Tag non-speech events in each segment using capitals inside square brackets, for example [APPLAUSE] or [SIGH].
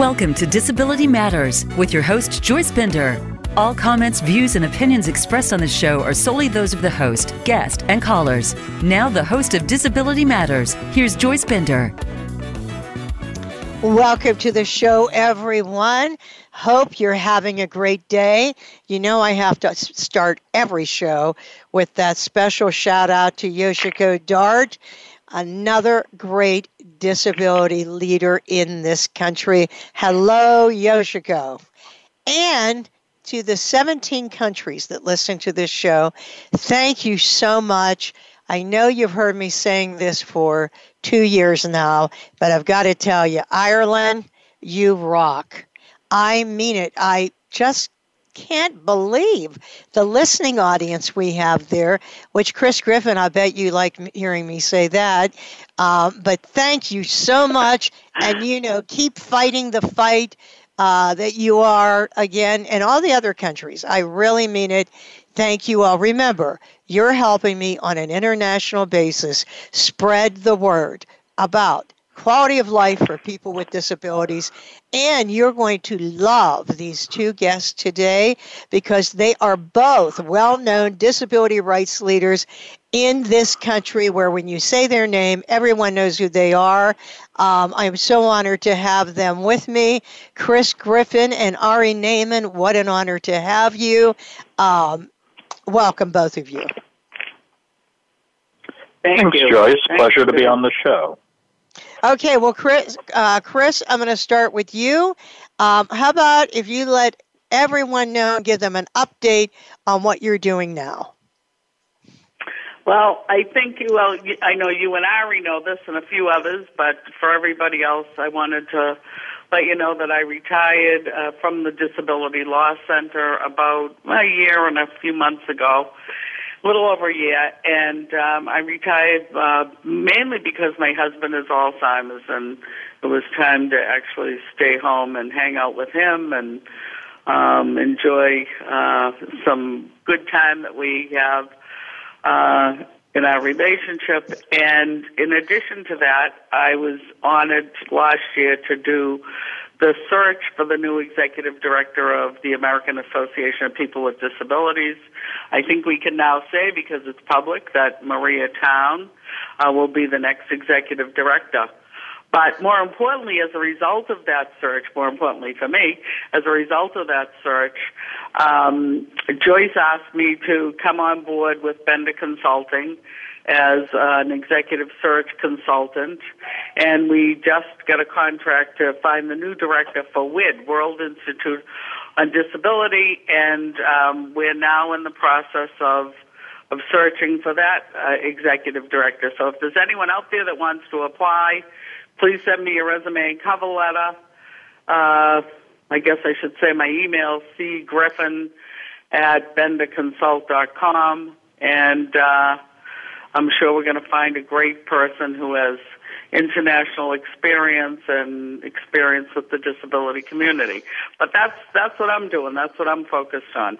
Welcome to Disability Matters with your host, Joyce Bender. All comments, views, and opinions expressed on the show are solely those of the host, guest, and callers. Now, the host of Disability Matters, here's Joyce Bender. Welcome to the show, everyone. Hope you're having a great day. You know, I have to start every show with that special shout out to Yoshiko Dart, another great disability leader in this country. Hello, Yoshiko. And to the 17 countries that listen to this show, thank you so much. I know you've heard me saying this for two years now, but I've got to tell you, Ireland, you rock. I mean it. I just can't believe the listening audience we have there, which Chris Griffin, I bet you like hearing me say that. Um, but thank you so much. And, you know, keep fighting the fight uh, that you are again and all the other countries. I really mean it. Thank you all. Remember, you're helping me on an international basis spread the word about quality of life for people with disabilities. And you're going to love these two guests today because they are both well known disability rights leaders in this country where when you say their name, everyone knows who they are. Um, I'm so honored to have them with me. Chris Griffin and Ari Ne'eman, what an honor to have you. Um, welcome, both of you. Thank Thanks, you. Joyce. Thanks Pleasure to be on the show. Okay, well, Chris, uh, Chris, I'm going to start with you. Um, how about if you let everyone know and give them an update on what you're doing now? Well, I think, you well, I know you and Ari know this and a few others, but for everybody else, I wanted to let you know that I retired uh, from the Disability Law Center about a year and a few months ago a little over a year, and um, I retired uh, mainly because my husband is Alzheimer's, and it was time to actually stay home and hang out with him and um, enjoy uh, some good time that we have uh, in our relationship. And in addition to that, I was honored last year to do the search for the new executive director of the American Association of People with Disabilities. I think we can now say, because it's public, that Maria Town uh, will be the next executive director. But more importantly, as a result of that search, more importantly for me, as a result of that search, um, Joyce asked me to come on board with Bender Consulting as an executive search consultant, and we just got a contract to find the new director for WID, World Institute on Disability, and um, we're now in the process of of searching for that uh, executive director. So if there's anyone out there that wants to apply, please send me your resume and cover letter. Uh, I guess I should say my email, cgriffin at benderconsult.com, and uh, I'm sure we're going to find a great person who has international experience and experience with the disability community. But that's that's what I'm doing. That's what I'm focused on.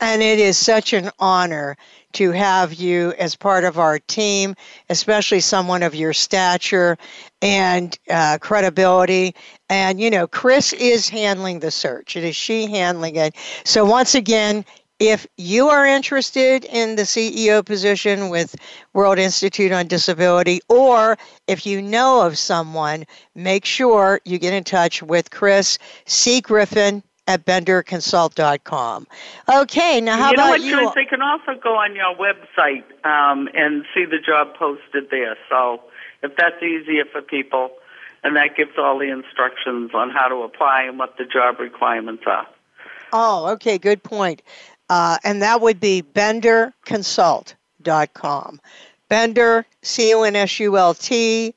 And it is such an honor to have you as part of our team, especially someone of your stature and uh, credibility. And, you know, Chris is handling the search. It is she handling it. So, once again, if you are interested in the CEO position with World Institute on Disability, or if you know of someone, make sure you get in touch with Chris C. Griffin at benderconsult.com. Okay, now how you know about what, you? They can also go on your website um, and see the job posted there. So if that's easier for people, and that gives all the instructions on how to apply and what the job requirements are. Oh, okay, good point. Uh, and that would be benderconsult.com. Bender, C O N S U L T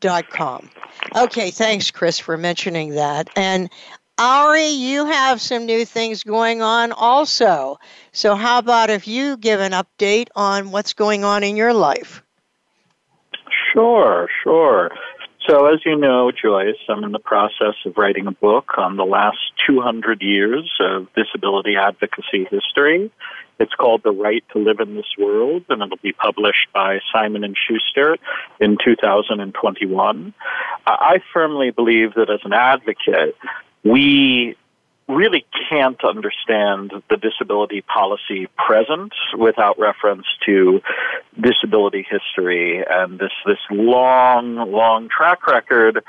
dot com. Okay, thanks, Chris, for mentioning that. And Ari, you have some new things going on also. So, how about if you give an update on what's going on in your life? Sure, sure. So, as you know, Joyce, I'm in the process of writing a book on the last 200 years of disability advocacy history. It's called The Right to Live in This World, and it'll be published by Simon and Schuster in 2021. I firmly believe that as an advocate, we really can't understand the disability policy present without reference to disability history and this this long long track record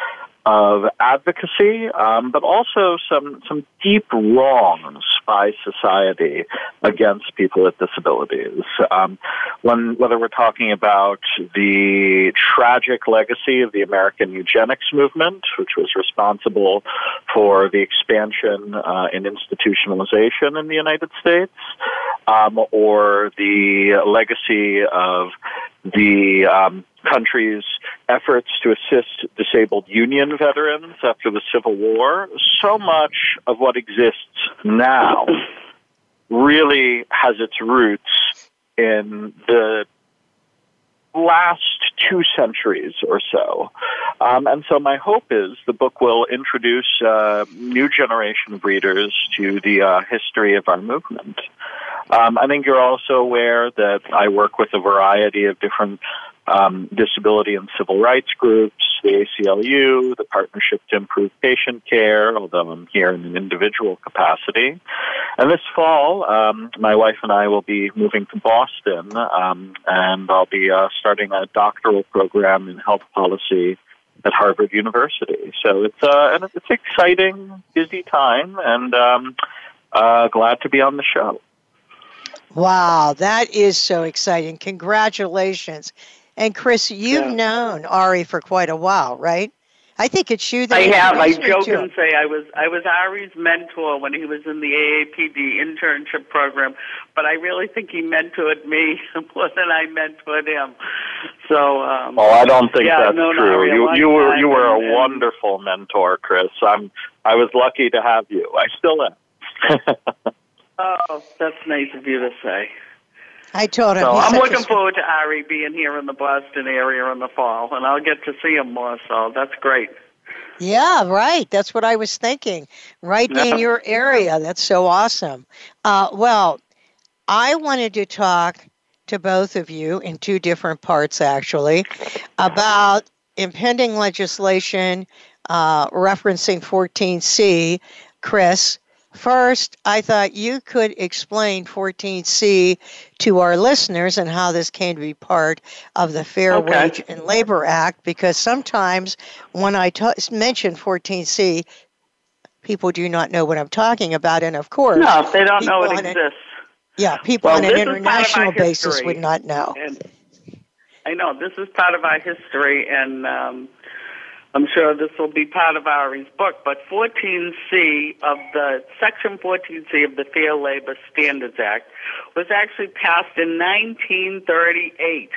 of advocacy, um, but also some some deep wrongs by society against people with disabilities. Um, when, whether we're talking about the tragic legacy of the American eugenics movement, which was responsible for the expansion uh, and institutionalization in the United States, um, or the legacy of the um, country's efforts to assist disabled Union veterans after the Civil War, so much of what exists now really has its roots in the last two centuries or so. Um, and so my hope is the book will introduce a uh, new generation of readers to the uh, history of our movement. Um, I think you're also aware that I work with a variety of different um, disability and civil rights groups, the ACLU, the Partnership to Improve Patient Care, although I'm here in an individual capacity. And this fall, um, my wife and I will be moving to Boston, um, and I'll be uh, starting a doctoral program in health policy at Harvard University. So it's uh, it's an exciting, busy time, and um, uh, glad to be on the show. Wow, that is so exciting. Congratulations. And Chris, you've yeah. known Ari for quite a while, right? I think it's you that I have. I joke and say I was I was Ari's mentor when he was in the AAPD internship program, but I really think he mentored me [LAUGHS] more than I mentored him. So. Um, oh, I don't think yeah, that's true. You you were you were a and, wonderful mentor, Chris. I'm I was lucky to have you. I still am. [LAUGHS] oh, that's nice of you to say. I told him. So I'm looking forward to Ari being here in the Boston area in the fall, and I'll get to see him more. So that's great. Yeah, right. That's what I was thinking. Right yeah. in your area. That's so awesome. Uh, well, I wanted to talk to both of you in two different parts, actually, about impending legislation uh, referencing 14C. Chris, First, I thought you could explain 14C to our listeners and how this came to be part of the Fair okay. Wage and Labor Act because sometimes when I t- mention 14C, people do not know what I'm talking about. And of course, no, they don't know it exists. yeah, people well, on an international basis would not know. And I know this is part of our history, and um, I'm sure this will be part of Ari's book, but 14C of the Section 14C of the Fair Labor Standards Act was actually passed in 1938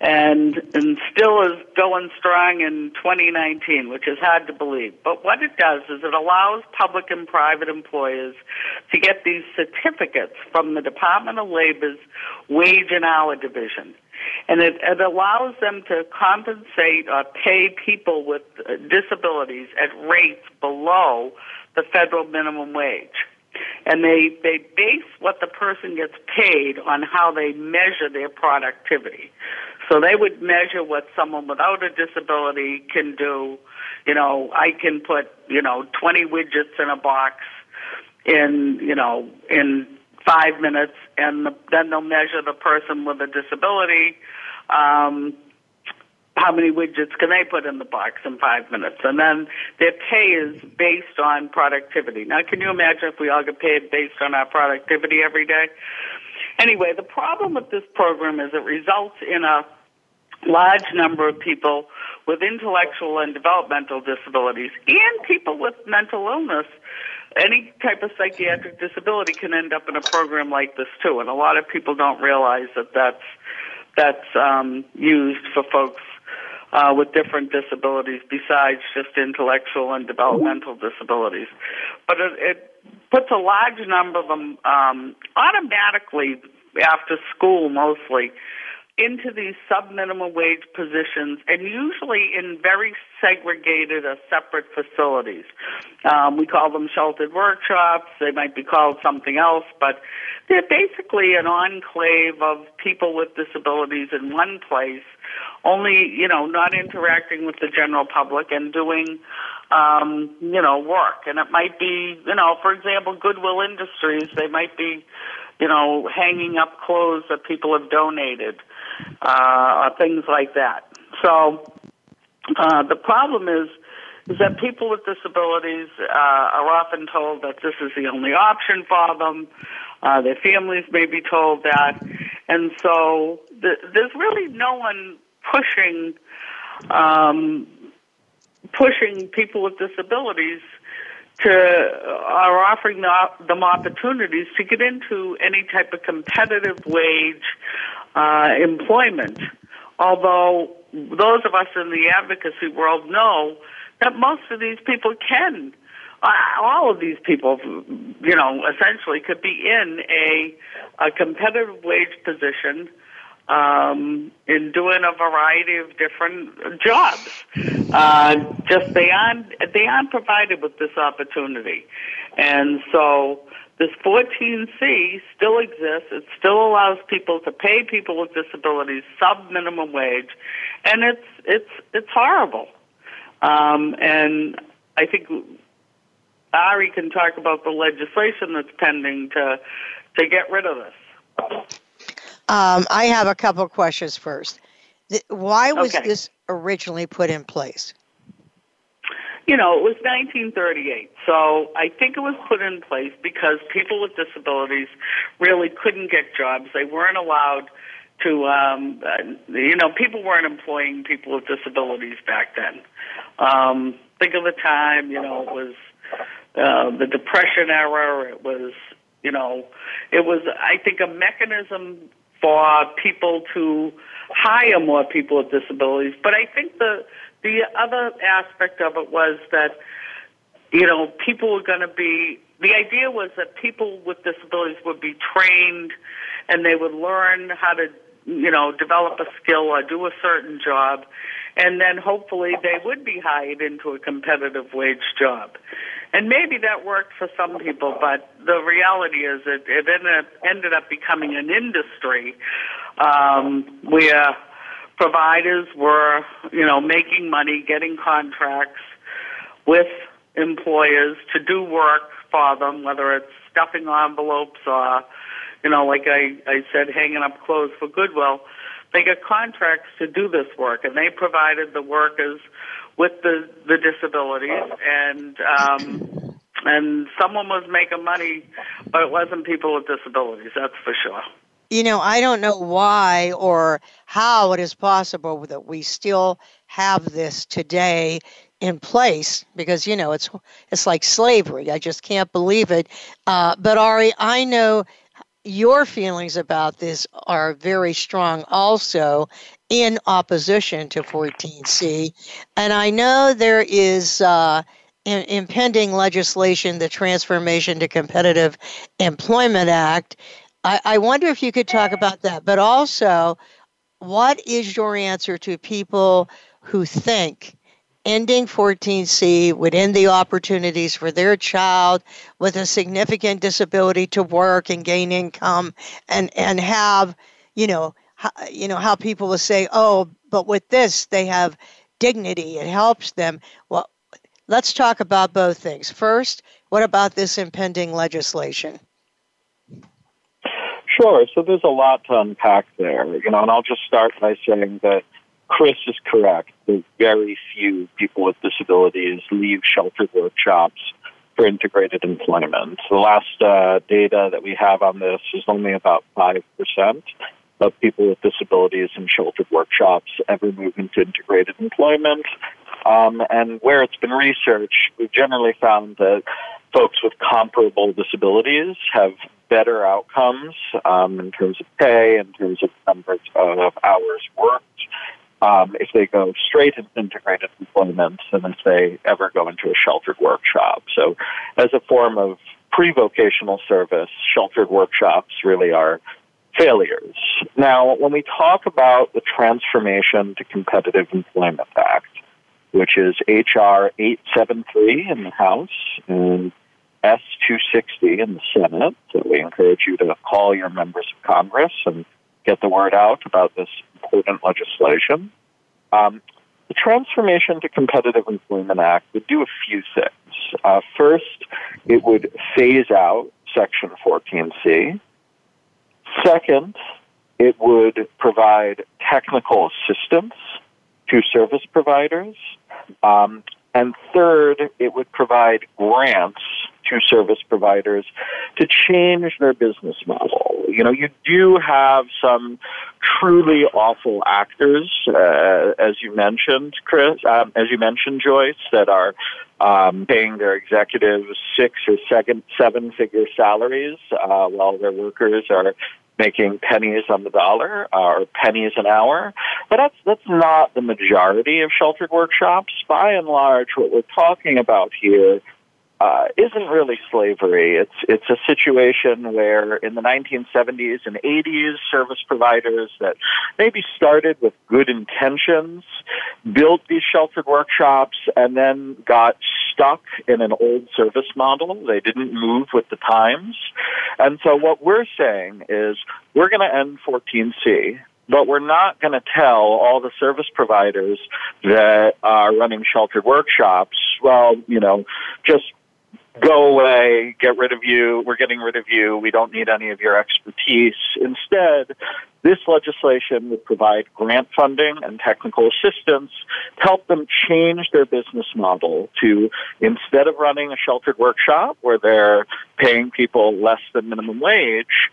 and and still is going strong in 2019, which is hard to believe. But what it does is it allows public and private employers to get these certificates from the Department of Labor's Wage and Hour Division and it, it allows them to compensate or pay people with uh, disabilities at rates below the federal minimum wage. And they, they base what the person gets paid on how they measure their productivity. So they would measure what someone without a disability can do. You know, I can put, you know, 20 widgets in a box in, you know, in five minutes, and the, then they'll measure the person with a disability. Um, how many widgets can they put in the box in five minutes? And then their pay is based on productivity. Now, can you imagine if we all get paid based on our productivity every day? Anyway, the problem with this program is it results in a large number of people with intellectual and developmental disabilities and people with mental illness any type of psychiatric disability can end up in a program like this too, and a lot of people don't realize that that's that's um, used for folks uh, with different disabilities besides just intellectual and developmental disabilities. But it, it puts a large number of them um, automatically after school, mostly into these sub-minimum wage positions and usually in very segregated or separate facilities. Um, we call them sheltered workshops. They might be called something else, but they're basically an enclave of people with disabilities in one place only, you know, not interacting with the general public and doing, um, you know, work. And it might be, you know, for example, Goodwill Industries, they might be, you know, hanging up clothes that people have donated, uh, or things like that. So, uh, the problem is, is that people with disabilities uh, are often told that this is the only option for them. Uh, their families may be told that, and so the, there's really no one pushing um, pushing people with disabilities to are offering them opportunities to get into any type of competitive wage uh, employment. Although those of us in the advocacy world know that most of these people can. Uh, all of these people, you know, essentially could be in a, a competitive wage position um, in doing a variety of different jobs. Uh, just they aren't they aren't provided with this opportunity, and so this 14C still exists. It still allows people to pay people with disabilities sub minimum wage, and it's it's it's horrible. Um, and I think Ari can talk about the legislation that's pending to to get rid of this. Um, I have a couple of questions first. Why was okay. this originally put in place? You know, it was 1938. So I think it was put in place because people with disabilities really couldn't get jobs. They weren't allowed to, um, uh, you know, people weren't employing people with disabilities back then. Um, think of the time, you know, it was uh, the Depression era. It was, you know, it was, I think, a mechanism for people to hire more people with disabilities. But I think the the other aspect of it was that, you know, people were going to be. The idea was that people with disabilities would be trained, and they would learn how to you know, develop a skill or do a certain job, and then hopefully they would be hired into a competitive wage job. And maybe that worked for some people, but the reality is it, it ended, up, ended up becoming an industry. Um, where providers were, you know, making money, getting contracts with employers to do work for them, whether it's stuffing envelopes or you know, like I, I said, hanging up clothes for Goodwill, they get contracts to do this work, and they provided the workers with the the disabilities, and um, and someone was making money, but it wasn't people with disabilities. That's for sure. You know, I don't know why or how it is possible that we still have this today in place because you know it's it's like slavery. I just can't believe it. Uh, but Ari, I know your feelings about this are very strong also in opposition to 14C. And I know there is uh, in, impending legislation, the Transformation to Competitive Employment Act. I, I wonder if you could talk about that, but also, what is your answer to people who think ending 14C would end the opportunities for their child with a significant disability to work and gain income and, and have, you know, you know, how people will say, oh, but with this, they have dignity. It helps them. Well, let's talk about both things. First, what about this impending legislation? Sure. So there's a lot to unpack there, you know, and I'll just start by saying that Chris is correct. There's very few people with disabilities leave sheltered workshops for integrated employment. The last uh, data that we have on this is only about 5% of people with disabilities in sheltered workshops ever move into integrated employment. Um, and where it's been researched, we've generally found that folks with comparable disabilities have better outcomes um, in terms of pay, in terms of numbers of hours worked, um, if they go straight into integrated employment than if they ever go into a sheltered workshop. So, as a form of pre vocational service, sheltered workshops really are failures. Now, when we talk about the Transformation to Competitive Employment Act, which is H.R. 873 in the House and S 260 in the Senate, so we encourage you to call your members of Congress and get the word out about this important legislation. Um, the Transformation to Competitive Employment Act would do a few things. Uh, first, it would phase out Section 14C. Second, it would provide technical assistance to service providers. Um, and third, it would provide grants to service providers to change their business model. You know, you do have some truly awful actors, uh, as you mentioned, Chris, um, as you mentioned, Joyce, that are um, paying their executives six or seven, seven figure salaries uh, while their workers are making pennies on the dollar uh, or pennies an hour. But that's that's not the majority of sheltered workshops. By and large, what we're talking about here uh, isn't really slavery. It's it's a situation where in the 1970s and 80s, service providers that maybe started with good intentions built these sheltered workshops and then got stuck in an old service model. They didn't move with the times, and so what we're saying is we're going to end 14C but we're not going to tell all the service providers that are running sheltered workshops, well, you know, just go away, get rid of you, we're getting rid of you, we don't need any of your expertise. Instead, this legislation would provide grant funding and technical assistance to help them change their business model to instead of running a sheltered workshop where they're paying people less than minimum wage,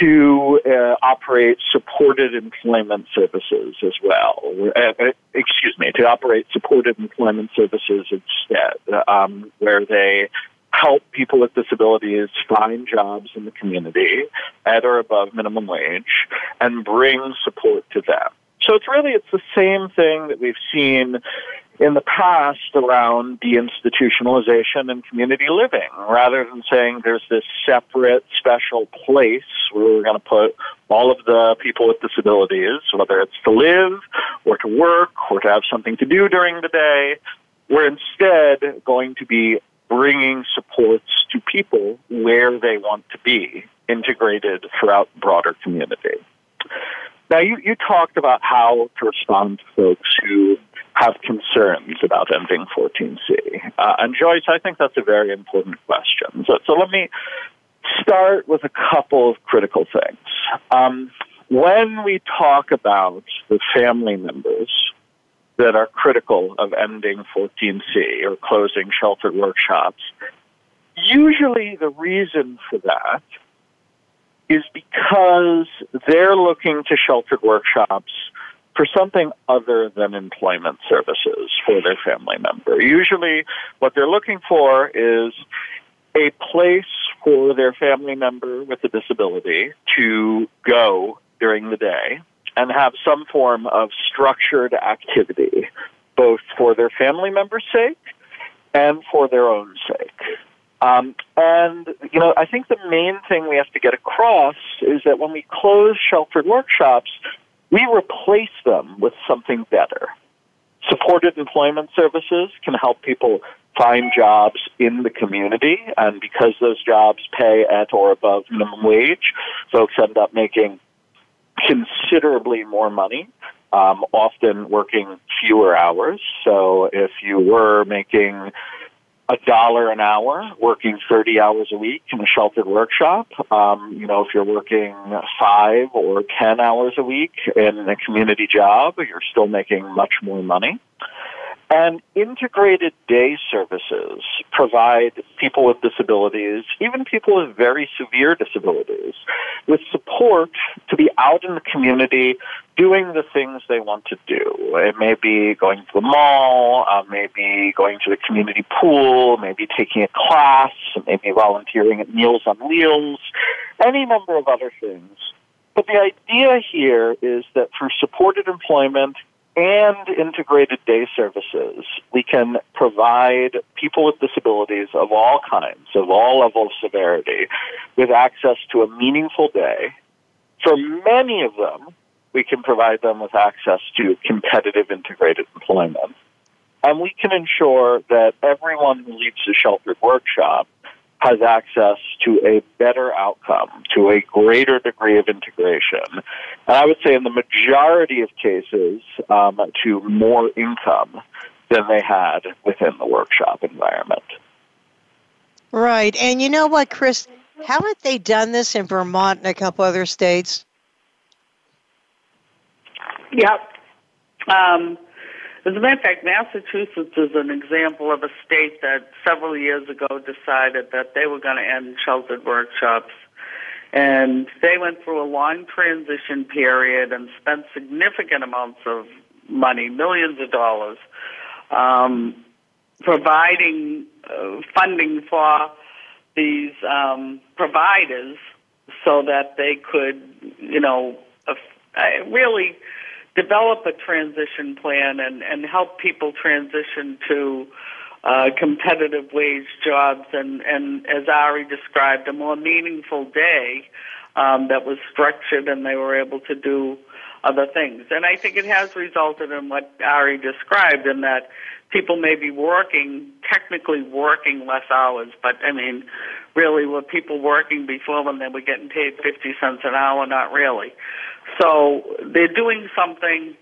to uh, operate supported employment services as well. Uh, uh, excuse me, to operate supported employment services instead, um, where they help people with disabilities find jobs in the community at or above minimum wage and bring support to them. So it's really it's the same thing that we've seen in the past around deinstitutionalization and community living, rather than saying there's this separate special place where we're going to put all of the people with disabilities, whether it's to live or to work or to have something to do during the day. We're instead going to be bringing supports to people where they want to be integrated throughout the broader community. Now, you, you talked about how to respond to folks who have concerns about ending 14C. Uh, and Joyce, I think that's a very important question. So, so let me start with a couple of critical things. Um, when we talk about the family members that are critical of ending 14C or closing sheltered workshops, usually the reason for that is because they're looking to sheltered workshops for something other than employment services for their family member. Usually, what they're looking for is a place for their family member with a disability to go during the day and have some form of structured activity, both for their family member's sake and for their own sake. Um, and, you know, I think the main thing we have to get across is that when we close sheltered workshops, we replace them with something better. Supported employment services can help people find jobs in the community, and because those jobs pay at or above minimum wage, folks end up making considerably more money, um, often working fewer hours. So if you were making a dollar an hour, working 30 hours a week in a sheltered workshop. Um, you know, if you're working five or 10 hours a week in a community job, you're still making much more money. And integrated day services provide people with disabilities, even people with very severe disabilities, with support to be out in the community doing the things they want to do. It may be going to the mall, uh, maybe going to the community pool, maybe taking a class, maybe volunteering at Meals on Wheels, any number of other things. But the idea here is that through supported employment and integrated day services, we can provide people with disabilities of all kinds, of all levels of severity, with access to a meaningful day. For many of them, we can provide them with access to competitive integrated employment. And we can ensure that everyone who leaves a sheltered workshop has access to a better outcome, to a greater degree of integration. And I would say in the majority of cases, um, to more income than they had within the workshop environment. Right. And you know what, Chris? Haven't they done this in Vermont and a couple other states? Yep. Um, as a matter of fact, Massachusetts is an example of a state that several years ago decided that they were going to end sheltered workshops. And they went through a long transition period and spent significant amounts of money, millions of dollars, um, providing uh, funding for these um, providers so that they could, you know, uh, really develop a transition plan and, and help people transition to uh, competitive wage jobs and, and, as Ari described, a more meaningful day um, that was structured and they were able to do other things. And I think it has resulted in what Ari described in that people may be working, technically working less hours, but I mean, really were people working before when they were getting paid 50 cents an hour? Not really. So they're doing something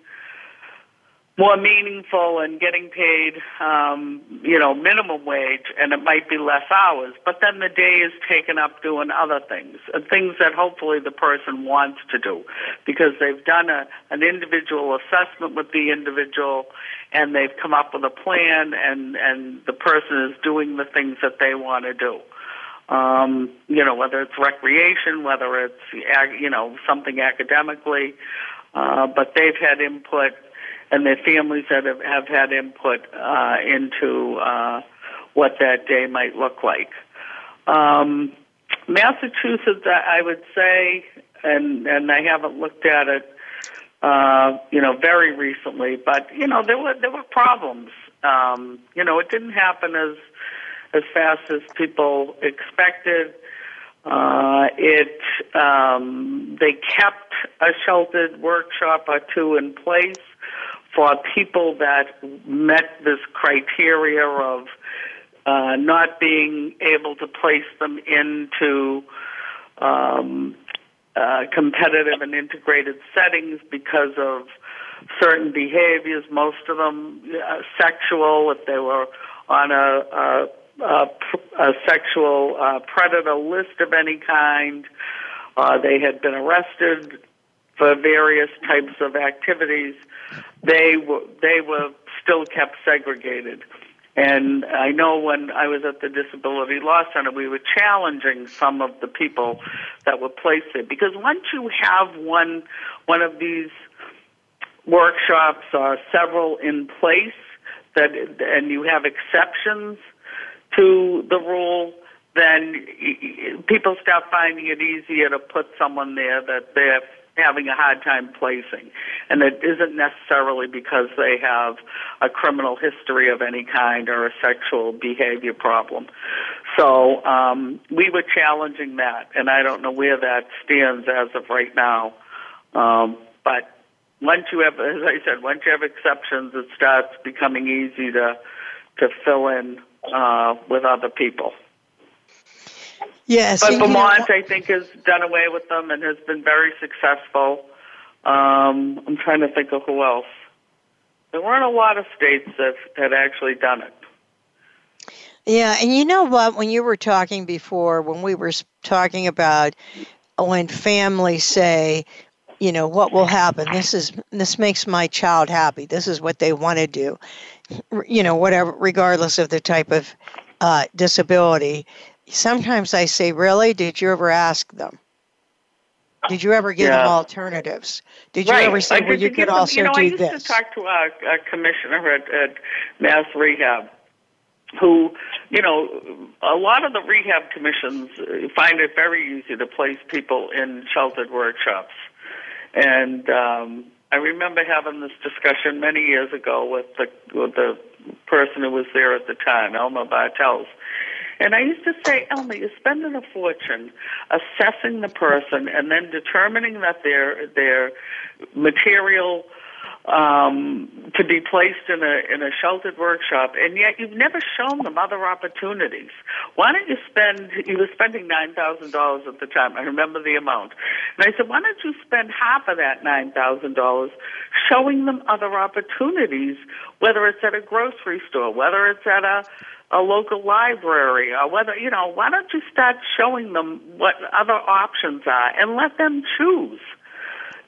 more meaningful and getting paid, um, you know, minimum wage, and it might be less hours. But then the day is taken up doing other things, and things that hopefully the person wants to do, because they've done a, an individual assessment with the individual, and they've come up with a plan, and and the person is doing the things that they want to do um, you know, whether it's recreation, whether it's, you know, something academically, uh, but they've had input and their families that have, have had input uh, into uh, what that day might look like. Um, Massachusetts, I would say, and and I haven't looked at it, uh, you know, very recently, but you know, there were there were problems. Um, you know, it didn't happen as as fast as people expected. Uh, it um, they kept a sheltered workshop or two in place for people that met this criteria of uh, not being able to place them into um, uh, competitive and integrated settings because of certain behaviors. Most of them uh, sexual, if they were on a, a a sexual uh, predator list of any kind. Uh, they had been arrested for various types of activities. They were they were still kept segregated. And I know when I was at the Disability Law Center, we were challenging some of the people that were placed there because once you have one one of these workshops or several in place that and you have exceptions to the rule, then people start finding it easier to put someone there that they're having a hard time placing. And it isn't necessarily because they have a criminal history of any kind or a sexual behavior problem. So um, we were challenging that, and I don't know where that stands as of right now. Um, but once you have, as I said, once you have exceptions, it starts becoming easy to to fill in uh, with other people. Yes, but Vermont, know, I think, has done away with them and has been very successful. Um, I'm trying to think of who else. There weren't a lot of states that had actually done it. Yeah, and you know what? When you were talking before, when we were talking about when families say, you know, what will happen? This is this makes my child happy. This is what they want to do you know, whatever, regardless of the type of uh, disability. Sometimes I say, really? Did you ever ask them? Did you ever give yeah. them alternatives? Did you right. ever say, well, you could them, also you know, do I used this? to talk to a, a commissioner at, at Mass Rehab who, you know, a lot of the rehab commissions find it very easy to place people in sheltered workshops. And um, I remember having this discussion many years ago with the with the person who was there at the time, Elmer Bartels. And I used to say, Elmer, you're spending a fortune assessing the person and then determining that their their material um, to be placed in a in a sheltered workshop, and yet you've never shown them other opportunities. Why don't you spend? You were spending nine thousand dollars at the time. I remember the amount, and I said, why don't you spend half of that nine thousand dollars showing them other opportunities, whether it's at a grocery store, whether it's at a a local library or whether you know why don't you start showing them what other options are and let them choose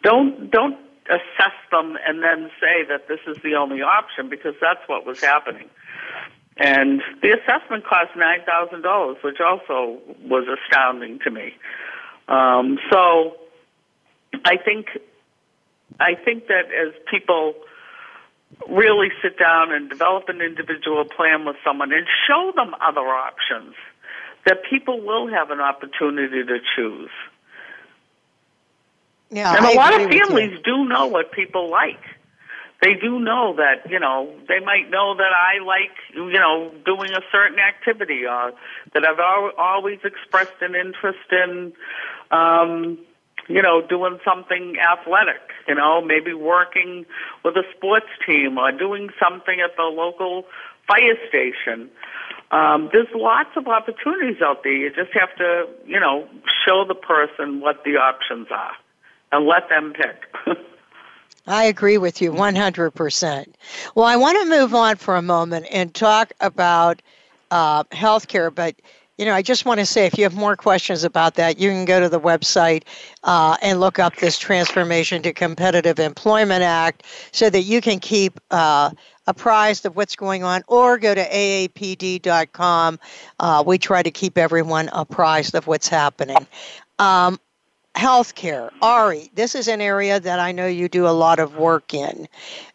don't don't assess them and then say that this is the only option because that's what was happening. And the assessment cost nine thousand dollars, which also was astounding to me. Um, so I think I think that as people really sit down and develop an individual plan with someone and show them other options, that people will have an opportunity to choose. Yeah, and I a lot of families do know what people like. They do know that, you know, they might know that I like, you know, doing a certain activity or that I've al- always expressed an interest in, um, you know, doing something athletic, you know, maybe working with a sports team or doing something at the local fire station. Um, there's lots of opportunities out there. You just have to, you know, show the person what the options are and let them pick. I agree with you 100%. Well, I want to move on for a moment and talk about uh, healthcare, but you know, I just want to say if you have more questions about that, you can go to the website uh, and look up this Transformation to Competitive Employment Act so that you can keep uh, apprised of what's going on, or go to aapd.com. Uh, we try to keep everyone apprised of what's happening. Um, healthcare. Ari, this is an area that I know you do a lot of work in.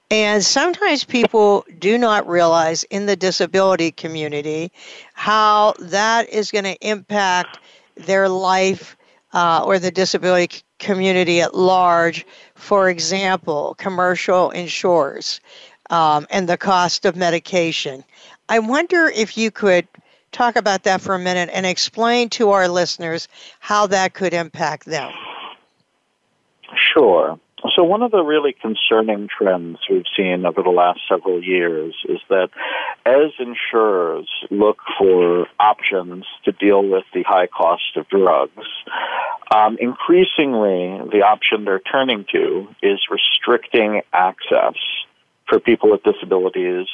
And sometimes people do not realize in the disability community how that is going to impact their life uh, or the disability community at large. For example, commercial insurers um, and the cost of medication. I wonder if you could talk about that for a minute and explain to our listeners how that could impact them. Sure. So, one of the really concerning trends we've seen over the last several years is that as insurers look for options to deal with the high cost of drugs, um, increasingly the option they're turning to is restricting access for people with disabilities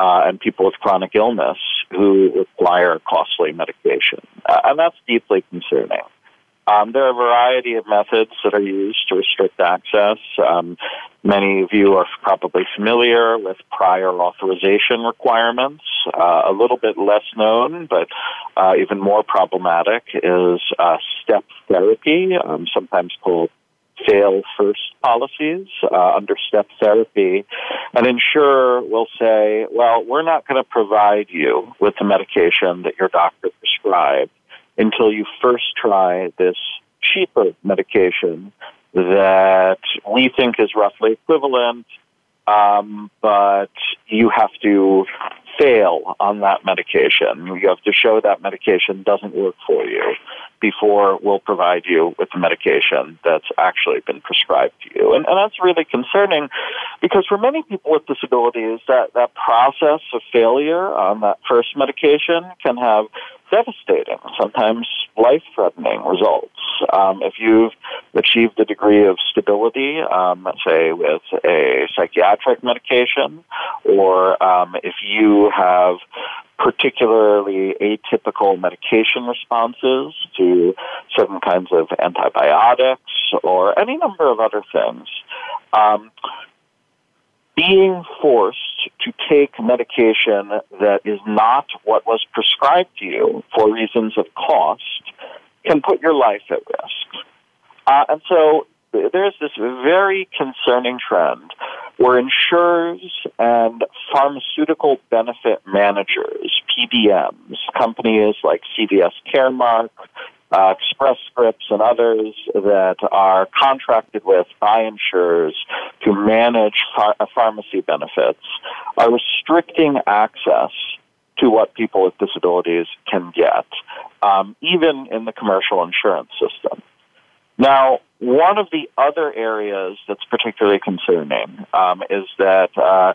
uh, and people with chronic illness who require costly medication. Uh, and that's deeply concerning. Um, there are a variety of methods that are used to restrict access. Um, many of you are probably familiar with prior authorization requirements. Uh, a little bit less known, but uh, even more problematic, is uh, step therapy, um, sometimes called fail first policies uh, under step therapy. An insurer will say, well, we're not going to provide you with the medication that your doctor prescribed until you first try this cheaper medication that we think is roughly equivalent, um, but you have to fail on that medication. You have to show that medication doesn't work for you before we'll provide you with the medication that's actually been prescribed to you. And, and that's really concerning because for many people with disabilities, that, that process of failure on that first medication can have devastating, sometimes life threatening results. Um, if you've achieved a degree of stability, um, say with a psychiatric medication, or um, if you have particularly atypical medication responses to certain kinds of antibiotics or any number of other things. Um, being forced to take medication that is not what was prescribed to you for reasons of cost can put your life at risk. Uh, and so there's this very concerning trend where insurers and pharmaceutical benefit managers, PBMs, companies like CVS Caremark, uh, Express Scripts, and others that are contracted with by insurers to manage ph- pharmacy benefits, are restricting access to what people with disabilities can get, um, even in the commercial insurance system. Now, one of the other areas that's particularly concerning um, is that uh,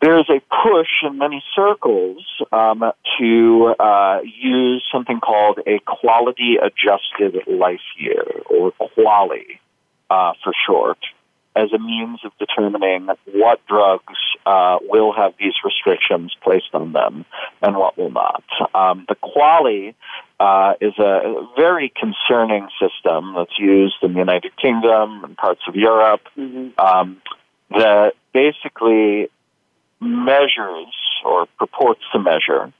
there's a push in many circles um, to uh, use something called a quality adjusted life year, or QALY uh, for short, as a means of determining what drugs uh, will have these restrictions placed on them and what will not. Um, the QALY uh, is a very concerning system that's used in the United Kingdom and parts of Europe mm-hmm. um, that basically measures or purports to measure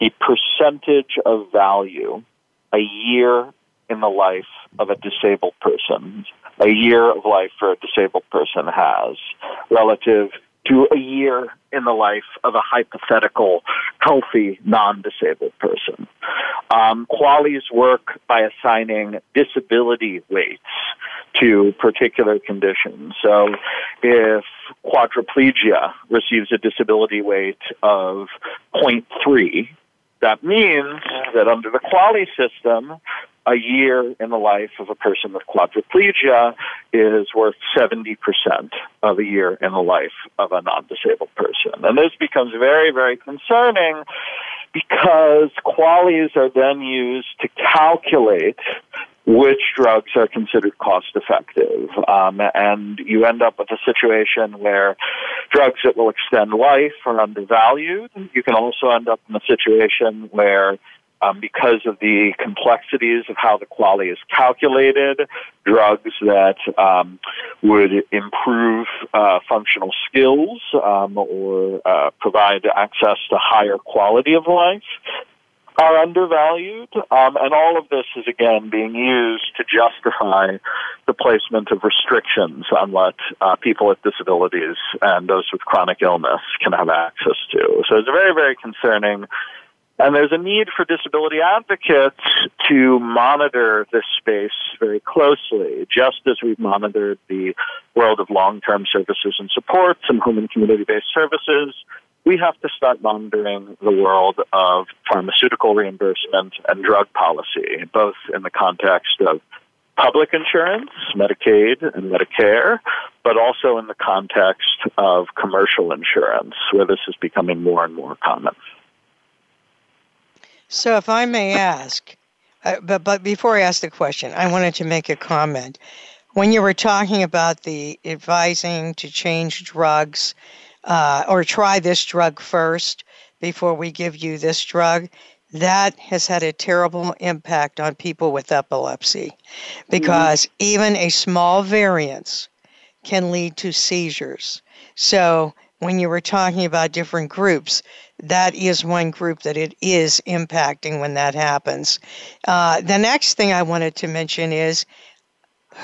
the percentage of value a year in the life of a disabled person, a year of life for a disabled person has relative to a year in the life of a hypothetical healthy non-disabled person. Um, QALYs work by assigning disability weights to particular conditions. So if quadriplegia receives a disability weight of 0.3, that means that under the QALY system, a year in the life of a person with quadriplegia is worth 70% of a year in the life of a non-disabled person. And this becomes very, very concerning because QALYs are then used to calculate which drugs are considered cost effective. Um, and you end up with a situation where drugs that will extend life are undervalued. You can also end up in a situation where um, because of the complexities of how the QALY is calculated, drugs that um, would improve uh, functional skills um, or uh, provide access to higher quality of life are undervalued, um, and all of this is again being used to justify the placement of restrictions on what uh, people with disabilities and those with chronic illness can have access to. So it's very, very concerning and there's a need for disability advocates to monitor this space very closely, just as we've monitored the world of long-term services and supports and home and community-based services. We have to start monitoring the world of pharmaceutical reimbursement and drug policy, both in the context of public insurance, Medicaid and Medicare, but also in the context of commercial insurance, where this is becoming more and more common. So, if I may ask, uh, but, but before I ask the question, I wanted to make a comment. When you were talking about the advising to change drugs uh, or try this drug first before we give you this drug, that has had a terrible impact on people with epilepsy because mm-hmm. even a small variance can lead to seizures. So, when you were talking about different groups, that is one group that it is impacting when that happens. Uh, the next thing I wanted to mention is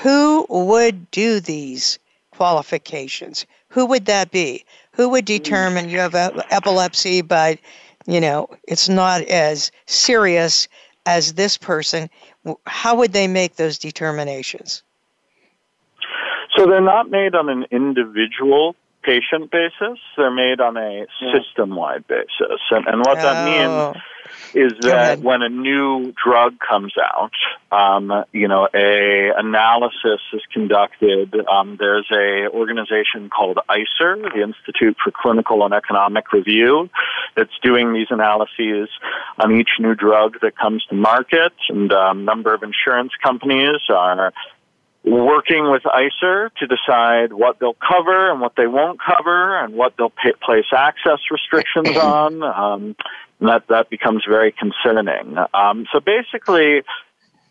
who would do these qualifications? Who would that be? Who would determine you have epilepsy, but you know it's not as serious as this person? How would they make those determinations? So they're not made on an individual patient basis. They're made on a system wide basis. And, and what oh. that means is that when a new drug comes out, um, you know, a analysis is conducted. Um, there's a organization called ICER, the Institute for Clinical and Economic Review, that's doing these analyses on each new drug that comes to market, and a um, number of insurance companies are working with ICER to decide what they'll cover and what they won't cover and what they'll pay, place access restrictions [CLEARS THROAT] on. Um, and that, that becomes very concerning. Um, so basically,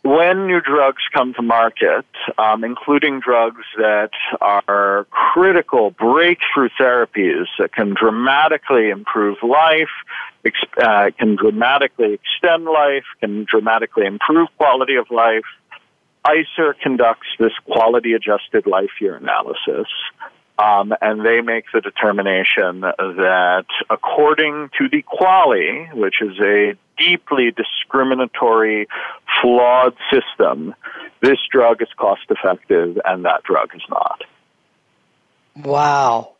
when new drugs come to market, um, including drugs that are critical breakthrough therapies that can dramatically improve life, uh, can dramatically extend life, can dramatically improve quality of life, ICER conducts this quality adjusted life year analysis. Um, and they make the determination that according to the QALY, which is a deeply discriminatory, flawed system, this drug is cost effective and that drug is not. Wow.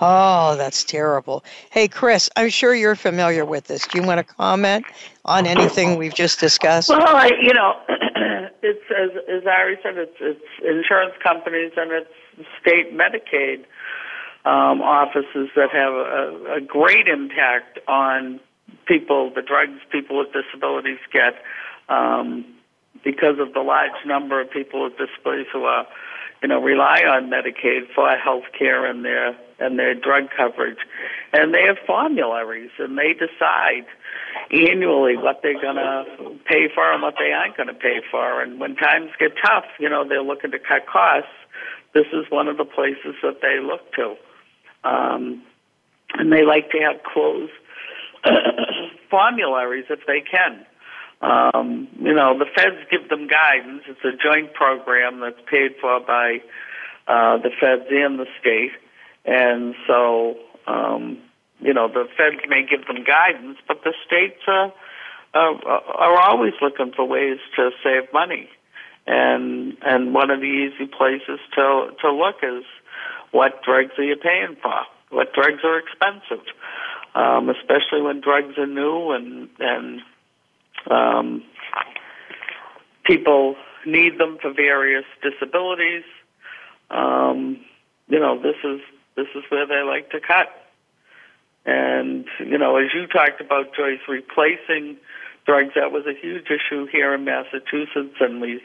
Oh, that's terrible. Hey, Chris, I'm sure you're familiar with this. Do you want to comment on anything we've just discussed? Well, I, you know, [CLEARS THROAT] it's as as Ari said, it's it's insurance companies and it's state Medicaid um, offices that have a, a great impact on people, the drugs people with disabilities get, um, because of the large number of people with disabilities who are, you know, rely on Medicaid for health care and their and their drug coverage, and they have formularies and they decide annually what they're going to pay for and what they aren't going to pay for. And when times get tough, you know, they're looking to cut costs. This is one of the places that they look to. Um, and they like to have closed [COUGHS] formularies if they can. Um, you know, the feds give them guidance. It's a joint program that's paid for by uh, the feds and the state. And so, um, you know, the feds may give them guidance, but the states are, are, are always looking for ways to save money. And and one of the easy places to to look is what drugs are you paying for? What drugs are expensive? Um, especially when drugs are new and and um, people need them for various disabilities. Um, you know, this is this is where they like to cut. And you know, as you talked about, Joyce, replacing drugs that was a huge issue here in Massachusetts, and we,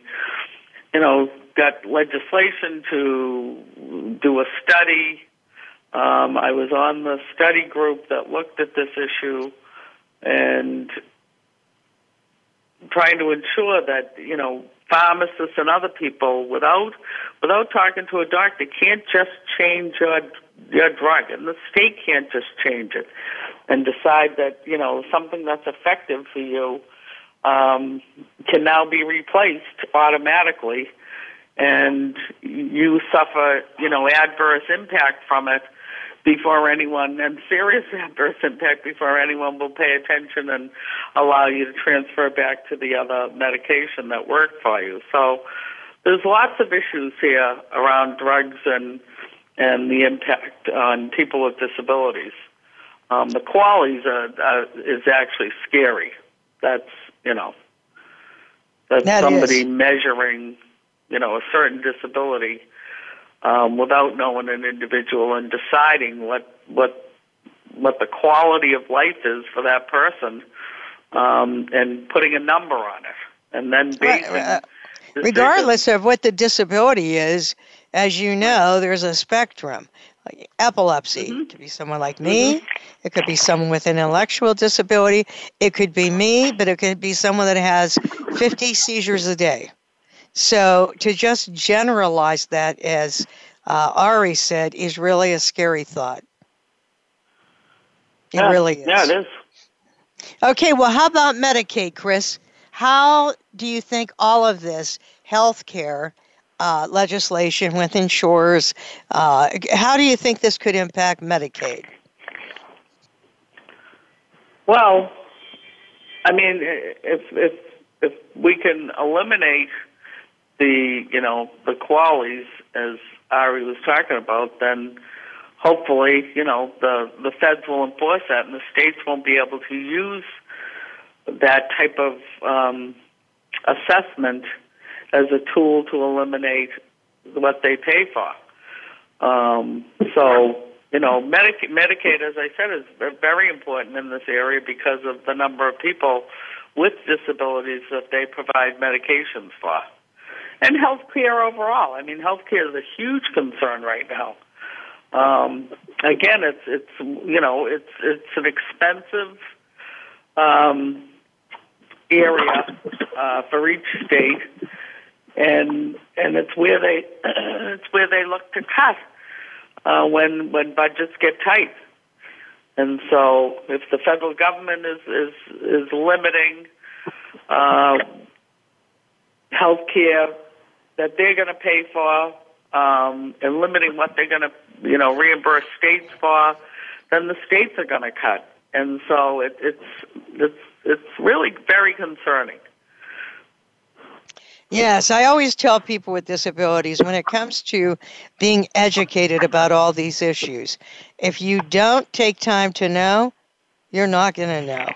you know, got legislation to do a study. Um, I was on the study group that looked at this issue, and trying to ensure that you know pharmacists and other people without without talking to a doctor can't just change your your drug. And the state can't just change it and decide that you know something that's effective for you um, can now be replaced automatically and you suffer you know adverse impact from it before anyone, and serious [LAUGHS] adverse impact before anyone will pay attention and allow you to transfer back to the other medication that worked for you. So there's lots of issues here around drugs and and the impact on people with disabilities. Um, the QALYs are, uh, is actually scary. That's you know that's that somebody is. measuring you know a certain disability um, without knowing an individual and deciding what what what the quality of life is for that person, um, and putting a number on it, and then basing. Uh, regardless of what the disability is, as you know, there's a spectrum. Like epilepsy mm-hmm. could be someone like me. Mm-hmm. It could be someone with an intellectual disability. It could be me, but it could be someone that has 50 seizures a day. So to just generalize that, as uh, Ari said, is really a scary thought. It yeah, really is. Yeah, it is. Okay, well, how about Medicaid, Chris? How do you think all of this health care uh, legislation with insurers, uh, how do you think this could impact Medicaid? Well, I mean, if if if we can eliminate the you know the QALYs as Ari was talking about, then hopefully you know the the feds will enforce that, and the states won't be able to use that type of um, assessment as a tool to eliminate what they pay for. Um, so you know, Medicaid, Medicaid, as I said, is very important in this area because of the number of people with disabilities that they provide medications for and healthcare overall. I mean, healthcare is a huge concern right now. Um, again, it's it's you know it's it's an expensive um, area uh, for each state, and and it's where they [CLEARS THROAT] it's where they look to cut uh, when when budgets get tight. And so, if the federal government is is is limiting uh, health care that they're going to pay for um, and limiting what they're going to, you know, reimburse states for, then the states are going to cut. And so it, it's it's it's really very concerning. Yes, I always tell people with disabilities when it comes to being educated about all these issues, if you don't take time to know, you're not going to know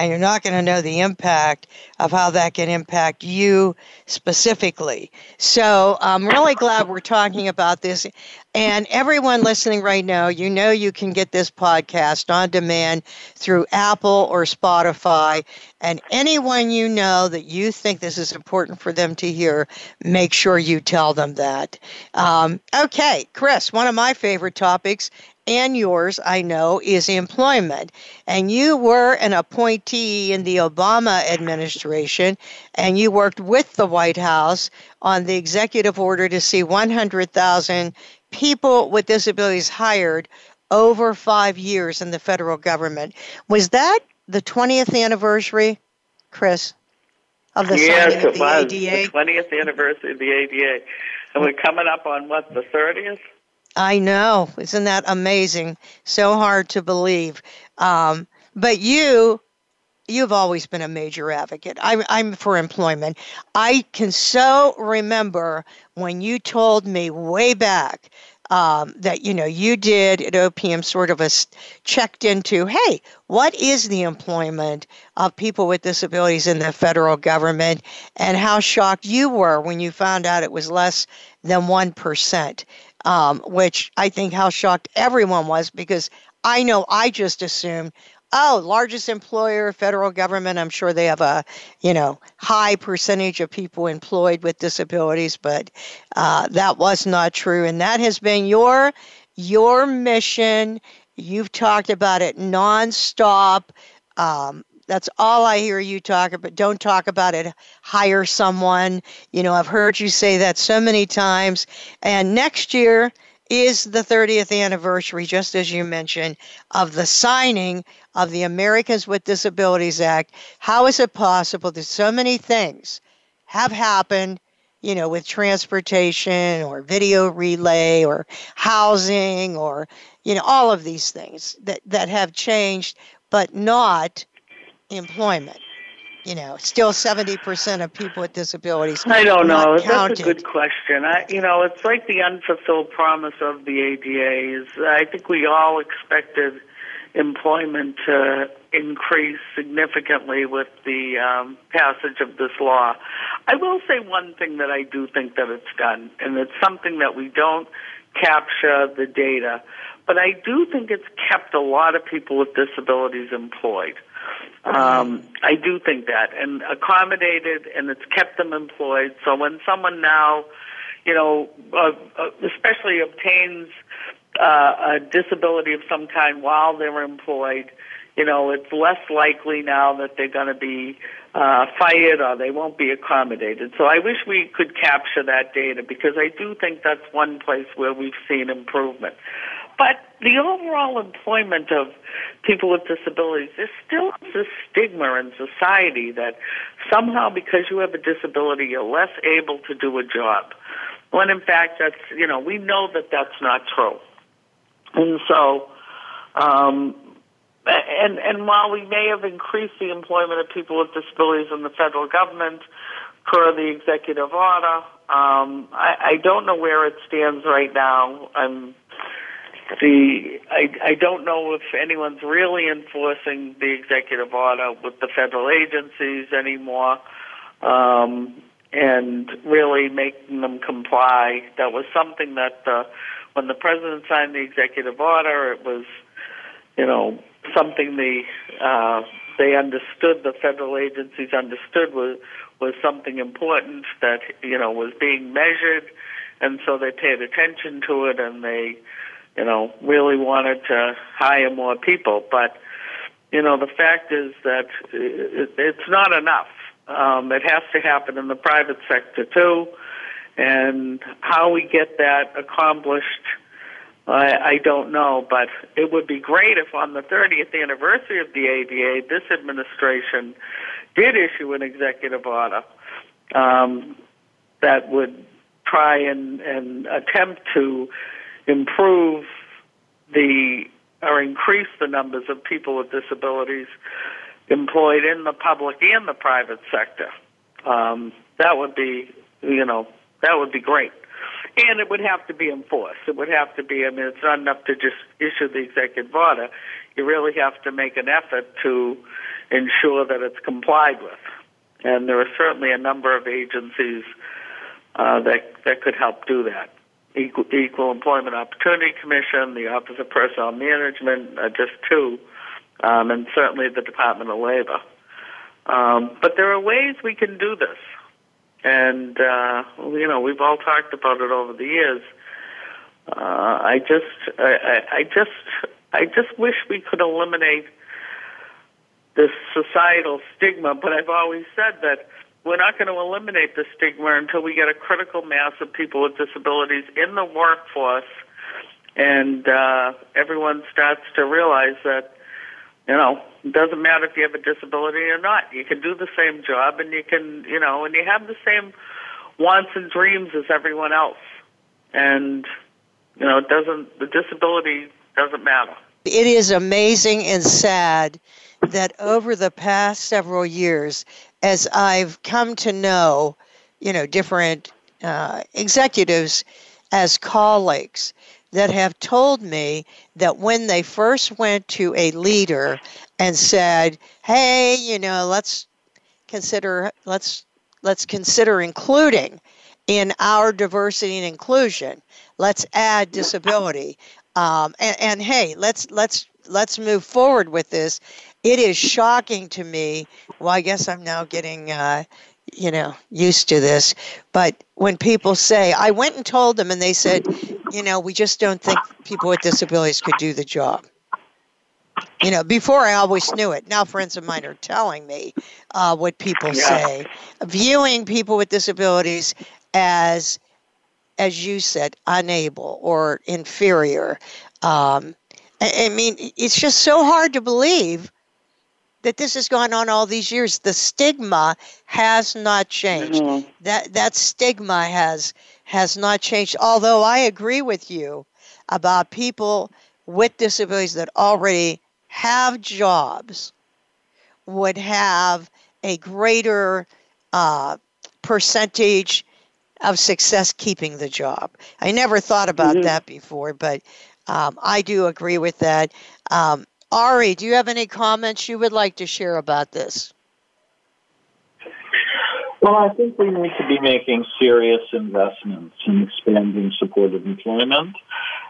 and you're not going to know the impact of how that can impact you specifically. So I'm really glad we're talking about this. And everyone listening right now, you know you can get this podcast on demand through Apple or Spotify. And anyone you know that you think this is important for them to hear, make sure you tell them that. Um, okay, Chris, one of my favorite topics and yours, I know, is employment. And you were an appointee in the Obama administration, and you worked with the White House on the executive order to see 100,000 people with disabilities hired over five years in the federal government. Was that the 20th anniversary, Chris, of the yes, signing of the was. ADA? The 20th anniversary of the ADA. And we're coming up on what, the 30th? I know. Isn't that amazing? So hard to believe. Um, but you, you've always been a major advocate. I'm, I'm for employment. I can so remember when you told me way back um, that you know you did at OPM sort of a checked into. Hey, what is the employment of people with disabilities in the federal government, and how shocked you were when you found out it was less than one percent um, which I think how shocked everyone was because I know I just assumed, oh, largest employer, federal government. I'm sure they have a, you know, high percentage of people employed with disabilities, but uh, that was not true, and that has been your your mission. You've talked about it nonstop. Um, that's all I hear you talk about. Don't talk about it. Hire someone. You know, I've heard you say that so many times. And next year is the 30th anniversary, just as you mentioned, of the signing of the Americans with Disabilities Act. How is it possible that so many things have happened? you know, with transportation or video relay or housing or, you know, all of these things that, that have changed, but not employment? You know, still 70% of people with disabilities. I don't know. Counted. That's a good question. I, you know, it's like the unfulfilled promise of the ADA. Is I think we all expected employment to increase significantly with the um, passage of this law. I will say one thing that I do think that it's done, and it's something that we don't capture the data, but I do think it's kept a lot of people with disabilities employed. Um, I do think that, and accommodated, and it's kept them employed. So when someone now, you know, uh, uh, especially obtains uh, a disability of some kind while they're employed, you know, it's less likely now that they're going to be uh, fired or they won't be accommodated. So I wish we could capture that data because I do think that's one place where we've seen improvement. But the overall employment of people with disabilities, there still is a stigma in society that somehow because you have a disability, you're less able to do a job. When in fact, that's, you know, we know that that's not true. And so, um, and, and while we may have increased the employment of people with disabilities in the federal government per the executive order, um, I, I don't know where it stands right now. I'm the I, I don't know if anyone's really enforcing the executive order with the federal agencies anymore, um, and really making them comply. That was something that uh, when the president signed the executive order, it was, you know, something the uh, they understood. The federal agencies understood was was something important that you know was being measured, and so they paid attention to it and they you know, really wanted to hire more people. But, you know, the fact is that it's not enough. Um, it has to happen in the private sector too. And how we get that accomplished, I, I don't know. But it would be great if on the 30th anniversary of the ADA, this administration did issue an executive order um, that would try and, and attempt to improve the or increase the numbers of people with disabilities employed in the public and the private sector. um, that would be, you know, that would be great. And it would have to be enforced. It would have to be, I mean, it's not enough to just issue the executive order. You really have to make an effort to ensure that it's complied with. And there are certainly a number of agencies uh, that, that could help do that. Equal, Equal Employment Opportunity Commission, the Office of Personnel Management, uh, just two, um, and certainly the Department of Labor. Um, but there are ways we can do this, and uh, you know we've all talked about it over the years. Uh, I just, I, I just, I just wish we could eliminate this societal stigma. But I've always said that we're not going to eliminate the stigma until we get a critical mass of people with disabilities in the workforce, and uh, everyone starts to realize that you know it doesn't matter if you have a disability or not. You can do the same job, and you can you know, and you have the same wants and dreams as everyone else, and you know, it doesn't the disability doesn't matter. It is amazing and sad that over the past several years, as I've come to know, you know, different uh, executives as colleagues that have told me that when they first went to a leader and said, "Hey, you know, let's consider let's let's consider including in our diversity and inclusion. Let's add disability, um, and, and hey, let's let's let's move forward with this." It is shocking to me. Well, I guess I'm now getting, uh, you know, used to this. But when people say, I went and told them, and they said, you know, we just don't think people with disabilities could do the job. You know, before I always knew it. Now friends of mine are telling me uh, what people yeah. say, viewing people with disabilities as, as you said, unable or inferior. Um, I, I mean, it's just so hard to believe that this has gone on all these years. The stigma has not changed. Mm-hmm. That that stigma has has not changed. Although I agree with you about people with disabilities that already have jobs would have a greater uh, percentage of success keeping the job. I never thought about mm-hmm. that before, but um, I do agree with that. Um, Ari, do you have any comments you would like to share about this? Well, I think we need to be making serious investments in expanding supported employment.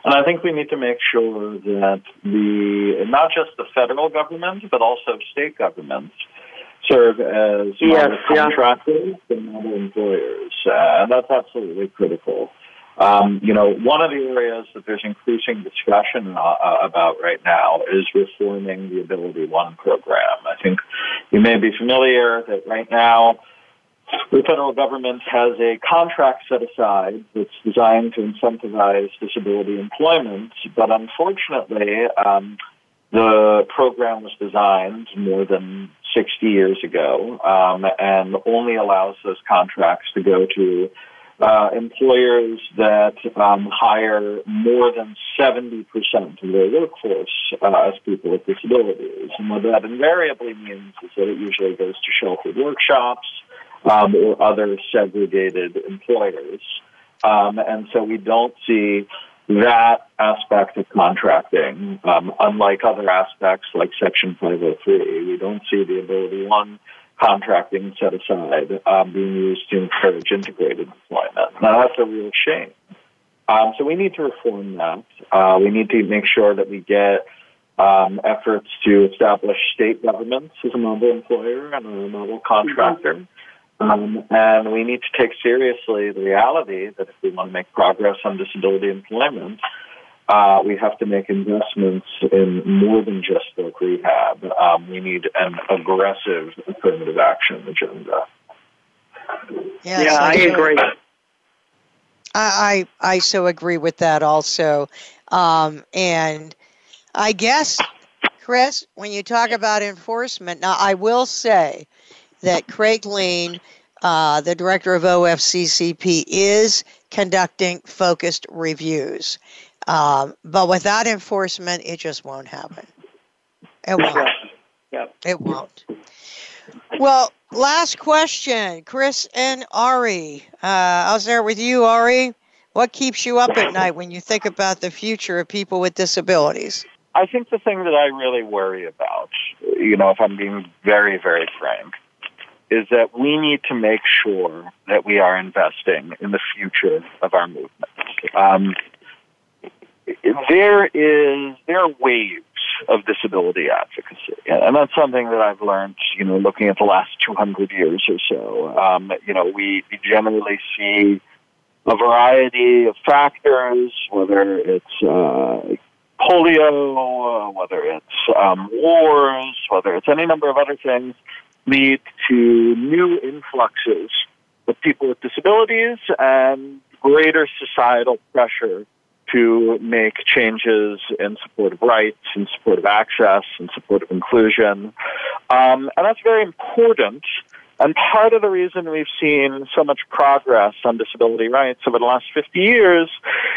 And I think we need to make sure that the, not just the federal government, but also state governments serve as yes, contractors yeah. and model employers. Uh, that's absolutely critical. Um, you know, one of the areas that there's increasing discussion uh, uh, about right now is reforming the AbilityOne program. I think you may be familiar that right now the federal government has a contract set aside that's designed to incentivize disability employment, but unfortunately, um, the program was designed more than 60 years ago um, and only allows those contracts to go to uh, employers that um, hire more than 70% of their workforce uh, as people with disabilities. And what that invariably means is that it usually goes to sheltered workshops um, or other segregated employers. Um, and so we don't see that aspect of contracting, um, unlike other aspects like Section 503. We don't see the ability, one, contracting set aside um, being used to encourage integrated employment. Now, that's a real shame. Um, so we need to reform that. Uh, we need to make sure that we get um, efforts to establish state governments as a model employer and a model contractor. Um, and we need to take seriously the reality that if we want to make progress on disability employment, uh, we have to make investments in more than just work rehab. Um, we need an aggressive affirmative action agenda. Yes, yeah, I, I agree. I, I so agree with that also. Um, and I guess, Chris, when you talk about enforcement, now I will say that Craig Leen, uh, the director of OFCCP, is conducting focused reviews. Um, but without enforcement, it just won't happen. It won't. Yep. It won't. Well, last question, Chris and Ari. Uh, I'll start with you, Ari. What keeps you up at [LAUGHS] night when you think about the future of people with disabilities? I think the thing that I really worry about, you know, if I'm being very, very frank, is that we need to make sure that we are investing in the future of our movement. Um, there is there are waves of disability advocacy, and that's something that I've learned. You know, looking at the last 200 years or so. Um, you know, we, generally see a variety of factors, whether it's uh, polio, uh, whether it's um, wars, whether it's any number of other things, lead to new influxes of people with disabilities and greater societal pressure to make changes in support of rights, in support of access, in support of inclusion. Um, and that's very important. And part of the reason we've seen so much progress on disability rights over the last 50 years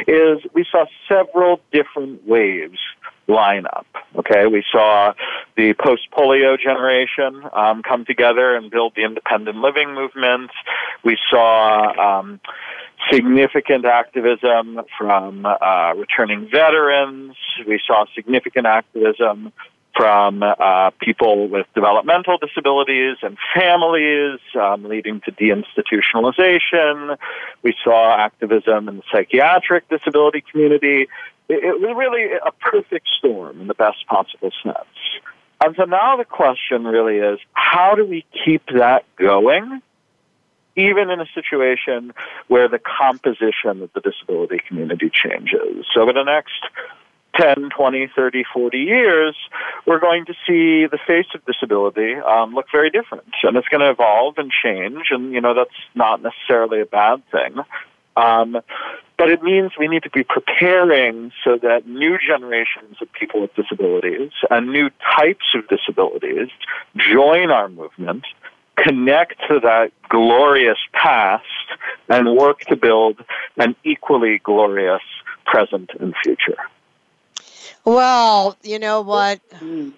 is we saw several different waves line up. Okay, we saw the post polio generation um, come together and build the independent living movement. We saw um, significant activism from uh, returning veterans. We saw significant activism from uh, people with developmental disabilities and families, um, leading to deinstitutionalization. We saw activism in the psychiatric disability community. It, it was really a perfect storm in the best possible sense. And so now the question really is, how do we keep that going? Even in a situation where the composition of the disability community changes. So, over the next 10, 20, 30, 40 years, we're going to see the face of disability um, look very different. And it's going to evolve and change, and, you know, that's not necessarily a bad thing. Um, but it means we need to be preparing so that new generations of people with disabilities and new types of disabilities join our movement connect to that glorious past and work to build an equally glorious present and future. Well, you know what? Mm-hmm.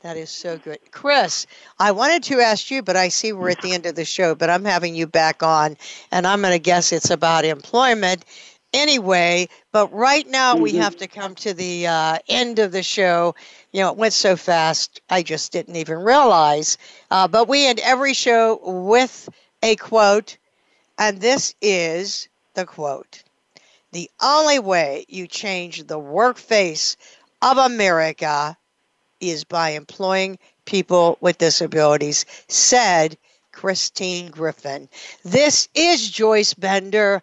That is so good. Chris, I wanted to ask you, but I see we're at the end of the show, but I'm having you back on, and I'm going to guess it's about employment anyway. But right now, mm-hmm. we have to come to the uh, end of the show. You know, it went so fast, I just didn't even realize. Uh, but we end every show with a quote, and this is the quote The only way you change the work face of America is by employing people with disabilities, said Christine Griffin. This is Joyce Bender.